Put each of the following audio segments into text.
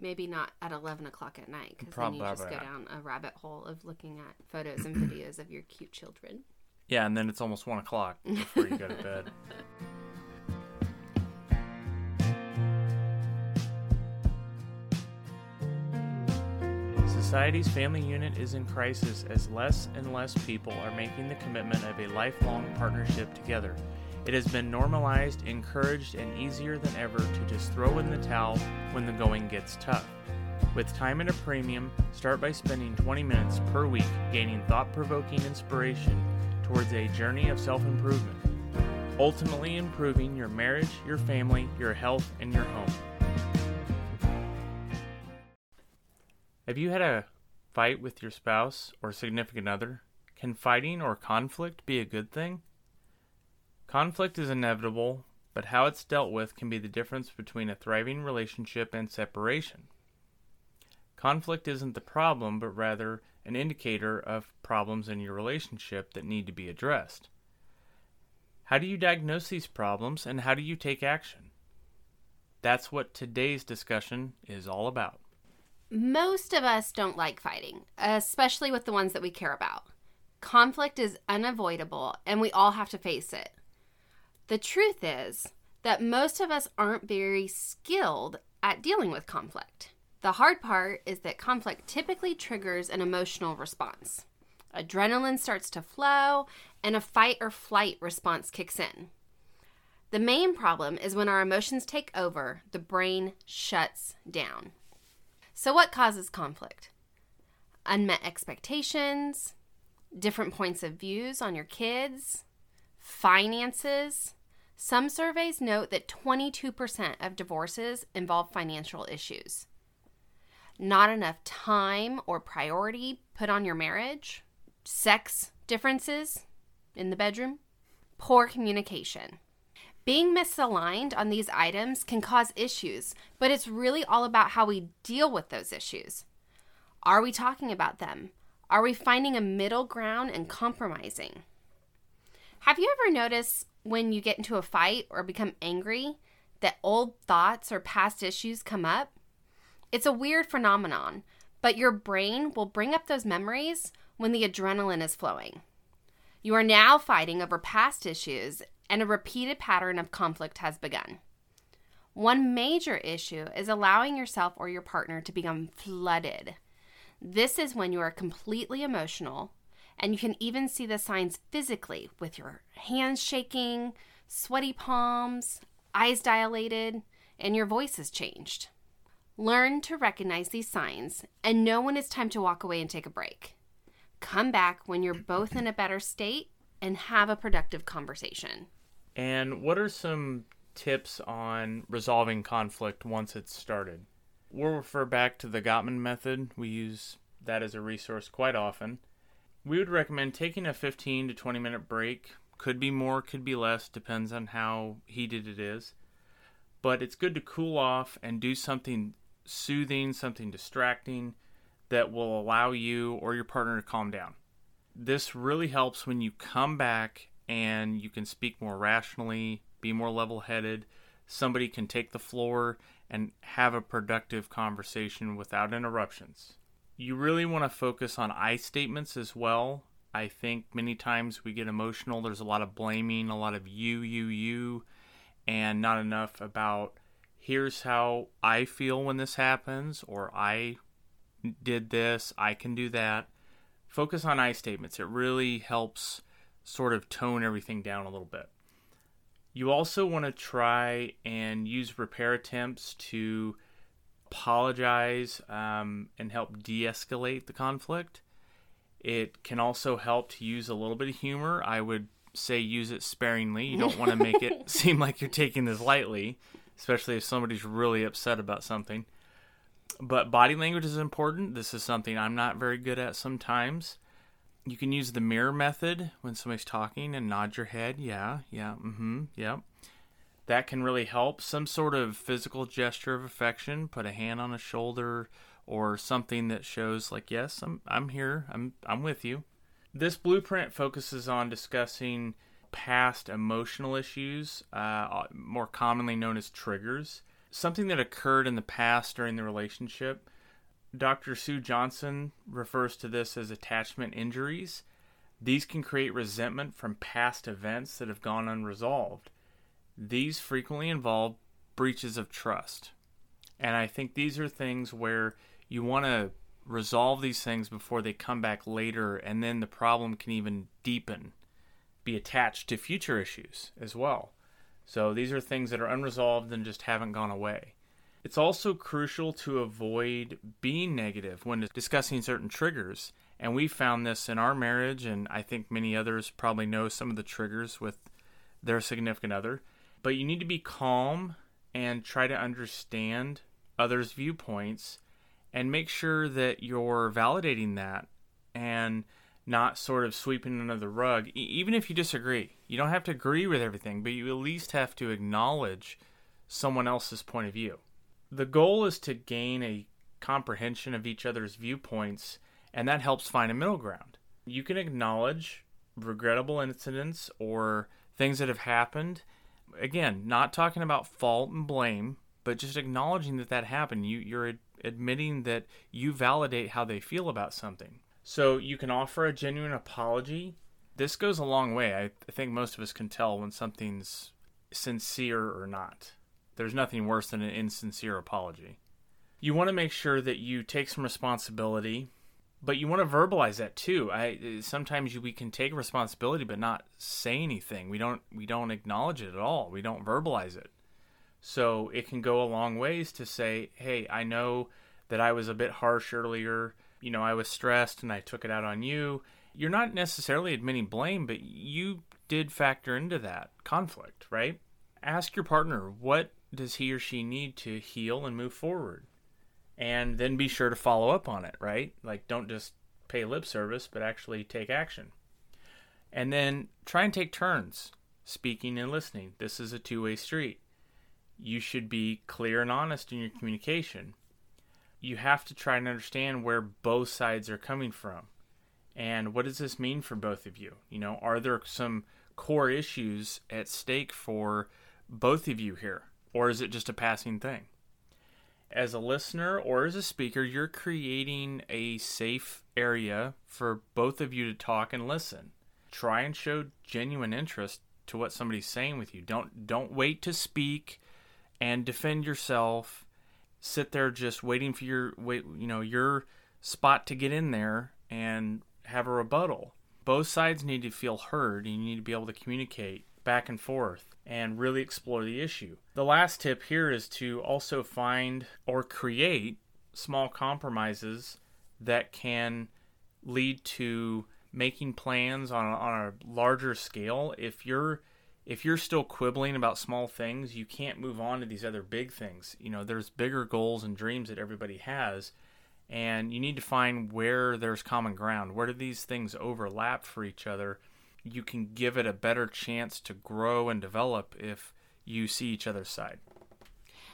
Maybe not at 11 o'clock at night because then you just go down a rabbit hole of looking at photos and videos of your cute children. Yeah, and then it's almost one o'clock before you go to bed. Society's family unit is in crisis as less and less people are making the commitment of a lifelong partnership together. It has been normalized, encouraged, and easier than ever to just throw in the towel when the going gets tough. With time at a premium, start by spending 20 minutes per week gaining thought provoking inspiration towards a journey of self improvement, ultimately improving your marriage, your family, your health, and your home. Have you had a fight with your spouse or significant other? Can fighting or conflict be a good thing? Conflict is inevitable, but how it's dealt with can be the difference between a thriving relationship and separation. Conflict isn't the problem, but rather an indicator of problems in your relationship that need to be addressed. How do you diagnose these problems and how do you take action? That's what today's discussion is all about. Most of us don't like fighting, especially with the ones that we care about. Conflict is unavoidable and we all have to face it. The truth is that most of us aren't very skilled at dealing with conflict. The hard part is that conflict typically triggers an emotional response. Adrenaline starts to flow, and a fight or flight response kicks in. The main problem is when our emotions take over, the brain shuts down. So, what causes conflict? Unmet expectations, different points of views on your kids, finances. Some surveys note that 22% of divorces involve financial issues. Not enough time or priority put on your marriage, sex differences in the bedroom, poor communication. Being misaligned on these items can cause issues, but it's really all about how we deal with those issues. Are we talking about them? Are we finding a middle ground and compromising? Have you ever noticed when you get into a fight or become angry that old thoughts or past issues come up? It's a weird phenomenon, but your brain will bring up those memories when the adrenaline is flowing. You are now fighting over past issues, and a repeated pattern of conflict has begun. One major issue is allowing yourself or your partner to become flooded. This is when you are completely emotional, and you can even see the signs physically with your hands shaking, sweaty palms, eyes dilated, and your voice has changed. Learn to recognize these signs and know when it's time to walk away and take a break. Come back when you're both in a better state and have a productive conversation. And what are some tips on resolving conflict once it's started? We'll refer back to the Gottman method. We use that as a resource quite often. We would recommend taking a 15 to 20 minute break. Could be more, could be less, depends on how heated it is. But it's good to cool off and do something soothing, something distracting that will allow you or your partner to calm down. This really helps when you come back and you can speak more rationally, be more level headed. Somebody can take the floor and have a productive conversation without interruptions. You really want to focus on I statements as well. I think many times we get emotional. There's a lot of blaming, a lot of you, you, you, and not enough about here's how I feel when this happens, or I did this, I can do that. Focus on I statements. It really helps sort of tone everything down a little bit. You also want to try and use repair attempts to apologize um, and help de escalate the conflict. It can also help to use a little bit of humor. I would say use it sparingly. You don't want to make it seem like you're taking this lightly, especially if somebody's really upset about something. But body language is important. This is something I'm not very good at sometimes. You can use the mirror method when somebody's talking and nod your head. Yeah, yeah, mm hmm, yep. That can really help. Some sort of physical gesture of affection, put a hand on a shoulder or something that shows like, yes, I'm I'm here. I'm I'm with you. This blueprint focuses on discussing past emotional issues, uh, more commonly known as triggers. something that occurred in the past during the relationship. Dr. Sue Johnson refers to this as attachment injuries. These can create resentment from past events that have gone unresolved. These frequently involve breaches of trust. And I think these are things where you want to resolve these things before they come back later, and then the problem can even deepen, be attached to future issues as well. So these are things that are unresolved and just haven't gone away. It's also crucial to avoid being negative when discussing certain triggers. And we found this in our marriage, and I think many others probably know some of the triggers with their significant other. But you need to be calm and try to understand others' viewpoints and make sure that you're validating that and not sort of sweeping under the rug, even if you disagree. You don't have to agree with everything, but you at least have to acknowledge someone else's point of view. The goal is to gain a comprehension of each other's viewpoints, and that helps find a middle ground. You can acknowledge regrettable incidents or things that have happened. Again, not talking about fault and blame, but just acknowledging that that happened. You, you're admitting that you validate how they feel about something. So you can offer a genuine apology. This goes a long way. I, I think most of us can tell when something's sincere or not. There's nothing worse than an insincere apology. You want to make sure that you take some responsibility, but you want to verbalize that too. I sometimes you, we can take responsibility but not say anything. We don't we don't acknowledge it at all. We don't verbalize it. So it can go a long ways to say, "Hey, I know that I was a bit harsh earlier. You know, I was stressed and I took it out on you." You're not necessarily admitting blame, but you did factor into that conflict, right? Ask your partner, what does he or she need to heal and move forward? And then be sure to follow up on it, right? Like, don't just pay lip service, but actually take action. And then try and take turns speaking and listening. This is a two way street. You should be clear and honest in your communication. You have to try and understand where both sides are coming from. And what does this mean for both of you? You know, are there some core issues at stake for both of you here? or is it just a passing thing? As a listener or as a speaker, you're creating a safe area for both of you to talk and listen. Try and show genuine interest to what somebody's saying with you. Don't don't wait to speak and defend yourself. Sit there just waiting for your wait, you know, your spot to get in there and have a rebuttal. Both sides need to feel heard and you need to be able to communicate back and forth and really explore the issue. The last tip here is to also find or create small compromises that can lead to making plans on a, on a larger scale. If you're if you're still quibbling about small things, you can't move on to these other big things. You know, there's bigger goals and dreams that everybody has, and you need to find where there's common ground. Where do these things overlap for each other? You can give it a better chance to grow and develop if you see each other's side.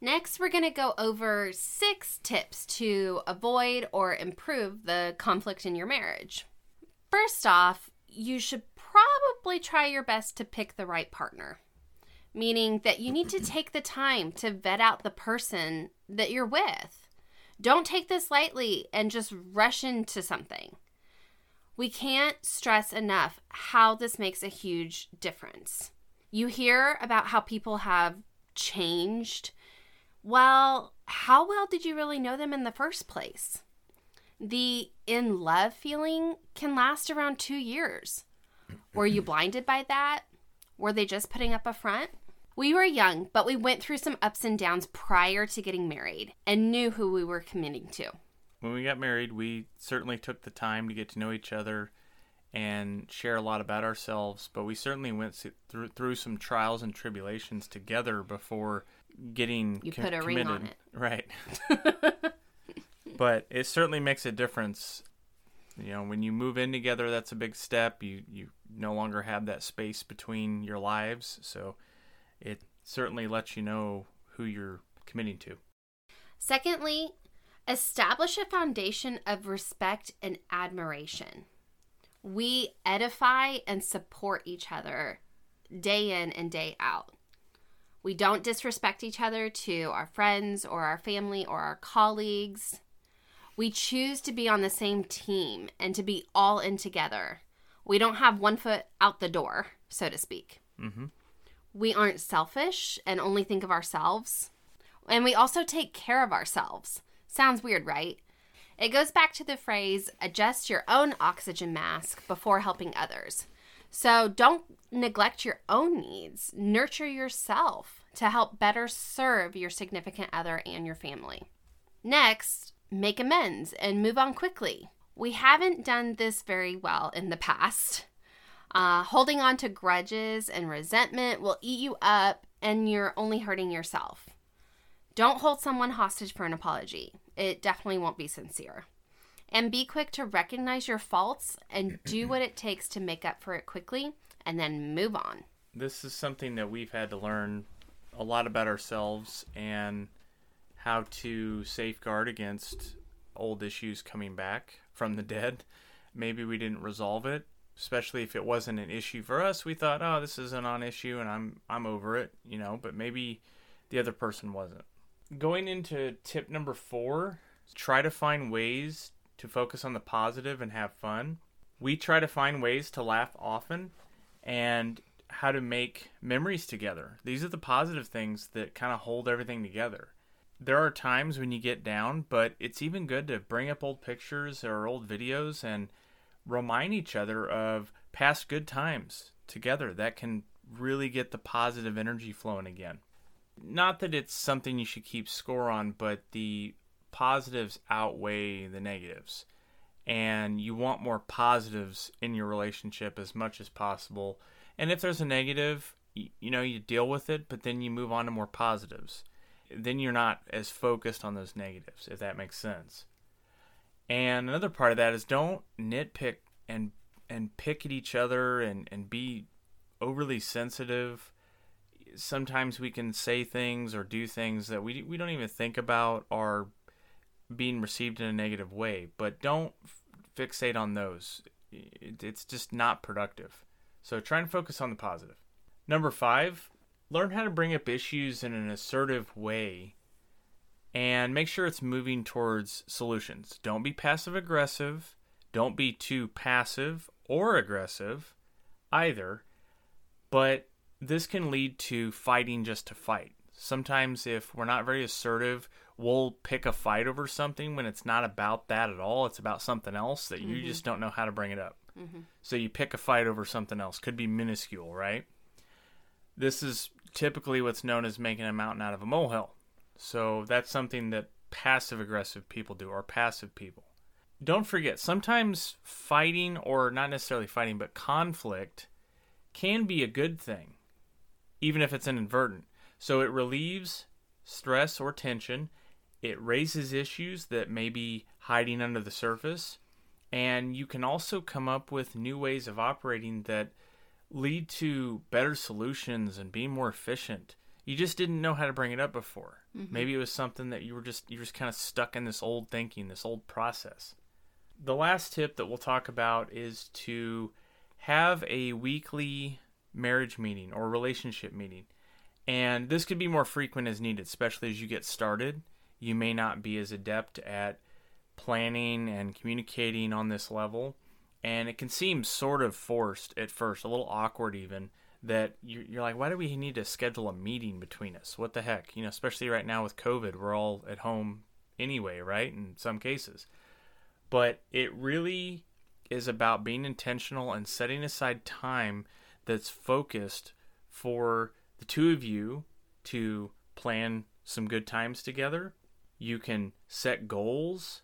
Next, we're going to go over six tips to avoid or improve the conflict in your marriage. First off, you should probably try your best to pick the right partner, meaning that you need to take the time to vet out the person that you're with. Don't take this lightly and just rush into something. We can't stress enough how this makes a huge difference. You hear about how people have changed. Well, how well did you really know them in the first place? The in love feeling can last around two years. Were you blinded by that? Were they just putting up a front? We were young, but we went through some ups and downs prior to getting married and knew who we were committing to when we got married, we certainly took the time to get to know each other and share a lot about ourselves. But we certainly went through through some trials and tribulations together before getting you co- put a committed. ring on it, right? but it certainly makes a difference. You know, when you move in together, that's a big step. You you no longer have that space between your lives, so it certainly lets you know who you're committing to. Secondly, Establish a foundation of respect and admiration. We edify and support each other day in and day out. We don't disrespect each other to our friends or our family or our colleagues. We choose to be on the same team and to be all in together. We don't have one foot out the door, so to speak. Mm-hmm. We aren't selfish and only think of ourselves. And we also take care of ourselves. Sounds weird, right? It goes back to the phrase adjust your own oxygen mask before helping others. So don't neglect your own needs. Nurture yourself to help better serve your significant other and your family. Next, make amends and move on quickly. We haven't done this very well in the past. Uh, holding on to grudges and resentment will eat you up, and you're only hurting yourself. Don't hold someone hostage for an apology. It definitely won't be sincere. And be quick to recognize your faults and do what it takes to make up for it quickly and then move on. This is something that we've had to learn a lot about ourselves and how to safeguard against old issues coming back from the dead. Maybe we didn't resolve it, especially if it wasn't an issue for us. We thought, "Oh, this is a non-issue and I'm I'm over it," you know, but maybe the other person wasn't. Going into tip number 4, try to find ways to focus on the positive and have fun. We try to find ways to laugh often and how to make memories together. These are the positive things that kind of hold everything together. There are times when you get down, but it's even good to bring up old pictures or old videos and remind each other of past good times together. That can really get the positive energy flowing again. Not that it's something you should keep score on, but the positives outweigh the negatives. And you want more positives in your relationship as much as possible. And if there's a negative, you, know, you deal with it, but then you move on to more positives. Then you're not as focused on those negatives, if that makes sense. And another part of that is don't nitpick and and pick at each other and, and be overly sensitive sometimes we can say things or do things that we we don't even think about are being received in a negative way. But don't f- fixate on those. It, it's just not productive. So try and focus on the positive. Number five, learn how to bring up issues in an assertive way and make sure it's moving towards solutions. Don't be passive aggressive. Don't be too passive or aggressive either. But this can lead to fighting just to fight. Sometimes, if we're not very assertive, we'll pick a fight over something when it's not about that at all. It's about something else that you mm-hmm. just don't know how to bring it up. Mm-hmm. So you pick a fight over something else. Could be minuscule, right? This is typically what's known as making a mountain out of a molehill. So that's something that passive aggressive people do, or passive people. Don't forget, sometimes fighting, or not necessarily fighting, but conflict can be a good thing even if it's inadvertent. So it relieves stress or tension, it raises issues that may be hiding under the surface, and you can also come up with new ways of operating that lead to better solutions and being more efficient. You just didn't know how to bring it up before. Mm-hmm. Maybe it was something that you were just you were just kind of stuck in this old thinking, this old process. The last tip that we'll talk about is to have a weekly marriage meeting or relationship meeting. And this could be more frequent as needed, especially as you get started. You may not be as adept at planning and communicating on this level. And it can seem sort of forced at first, a little awkward even, that you're like, why do we need to schedule a meeting between us? What the heck? You know, especially right now with COVID, we're all at home anyway, right? In some cases. But it really is about being intentional and setting aside time that's focused for the two of you to plan some good times together. You can set goals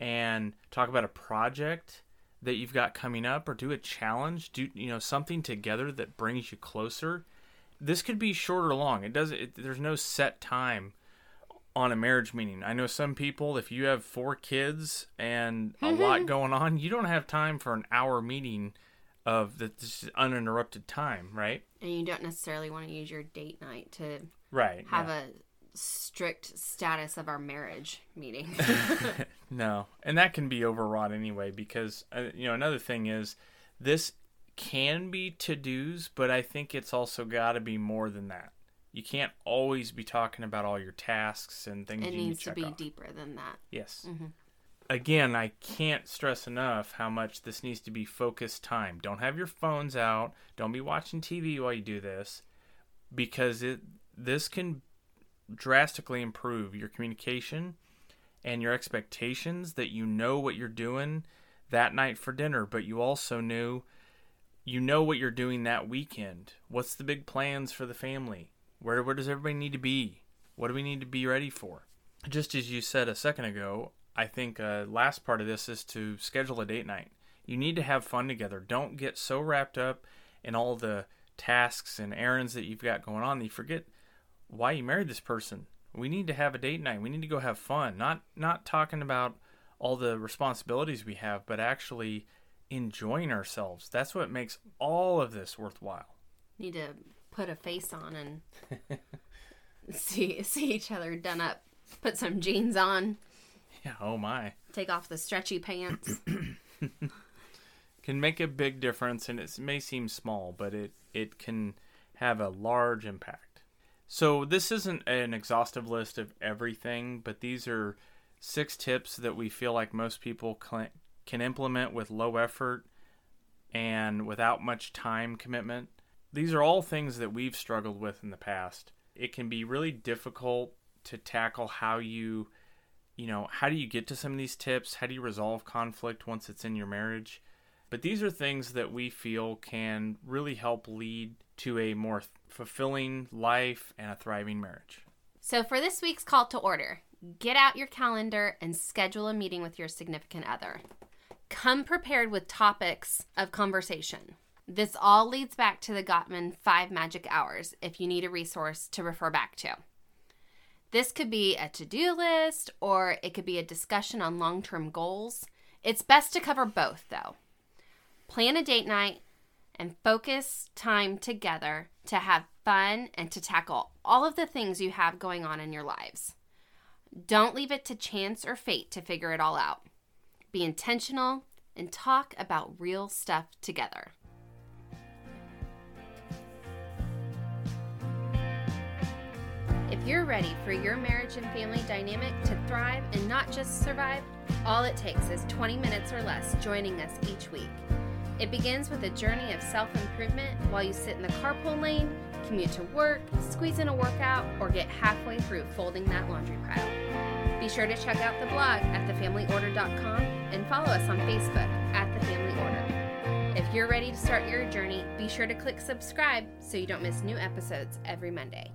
and talk about a project that you've got coming up or do a challenge, do you know something together that brings you closer. This could be short or long. It does it, there's no set time on a marriage meeting. I know some people if you have 4 kids and a lot going on, you don't have time for an hour meeting of this uninterrupted time, right? And you don't necessarily want to use your date night to right have yeah. a strict status of our marriage meeting. no, and that can be overwrought anyway because uh, you know another thing is this can be to dos, but I think it's also got to be more than that. You can't always be talking about all your tasks and things It you needs to to be off. deeper than that. Yes. Mhm. Again, I can't stress enough how much this needs to be focused time. Don't have your phones out. Don't be watching TV while you do this because it this can drastically improve your communication and your expectations that you know what you're doing that night for dinner, but you also knew you know what you're doing that weekend. What's the big plans for the family? Where where does everybody need to be? What do we need to be ready for? Just as you said a second ago, I think uh, last part of this is to schedule a date night. You need to have fun together. Don't get so wrapped up in all the tasks and errands that you've got going on that you forget why you married this person. We need to have a date night. We need to go have fun. Not not talking about all the responsibilities we have, but actually enjoying ourselves. That's what makes all of this worthwhile. Need to put a face on and see see each other done up. Put some jeans on. Yeah, oh my. Take off the stretchy pants. Can make a big difference and it may seem small, but it it can have a large impact. So this isn't an exhaustive list of everything, but these are six tips that we feel like most people can, can implement with low effort and without much time commitment. These are all things that we've struggled with in the past. It can be really difficult to tackle how you, you know, how do you get to some of these tips? How do you resolve conflict once it's in your marriage? But these are things that we feel can really help lead to a more fulfilling life and a thriving marriage. So, for this week's call to order, get out your calendar and schedule a meeting with your significant other. Come prepared with topics of conversation. This all leads back to the Gottman five magic hours if you need a resource to refer back to. This could be a to do list or it could be a discussion on long term goals. It's best to cover both, though. Plan a date night and focus time together to have fun and to tackle all of the things you have going on in your lives. Don't leave it to chance or fate to figure it all out. Be intentional and talk about real stuff together. You're ready for your marriage and family dynamic to thrive and not just survive, all it takes is 20 minutes or less joining us each week. It begins with a journey of self improvement while you sit in the carpool lane, commute to work, squeeze in a workout, or get halfway through folding that laundry pile. Be sure to check out the blog at thefamilyorder.com and follow us on Facebook at The Family Order. If you're ready to start your journey, be sure to click subscribe so you don't miss new episodes every Monday.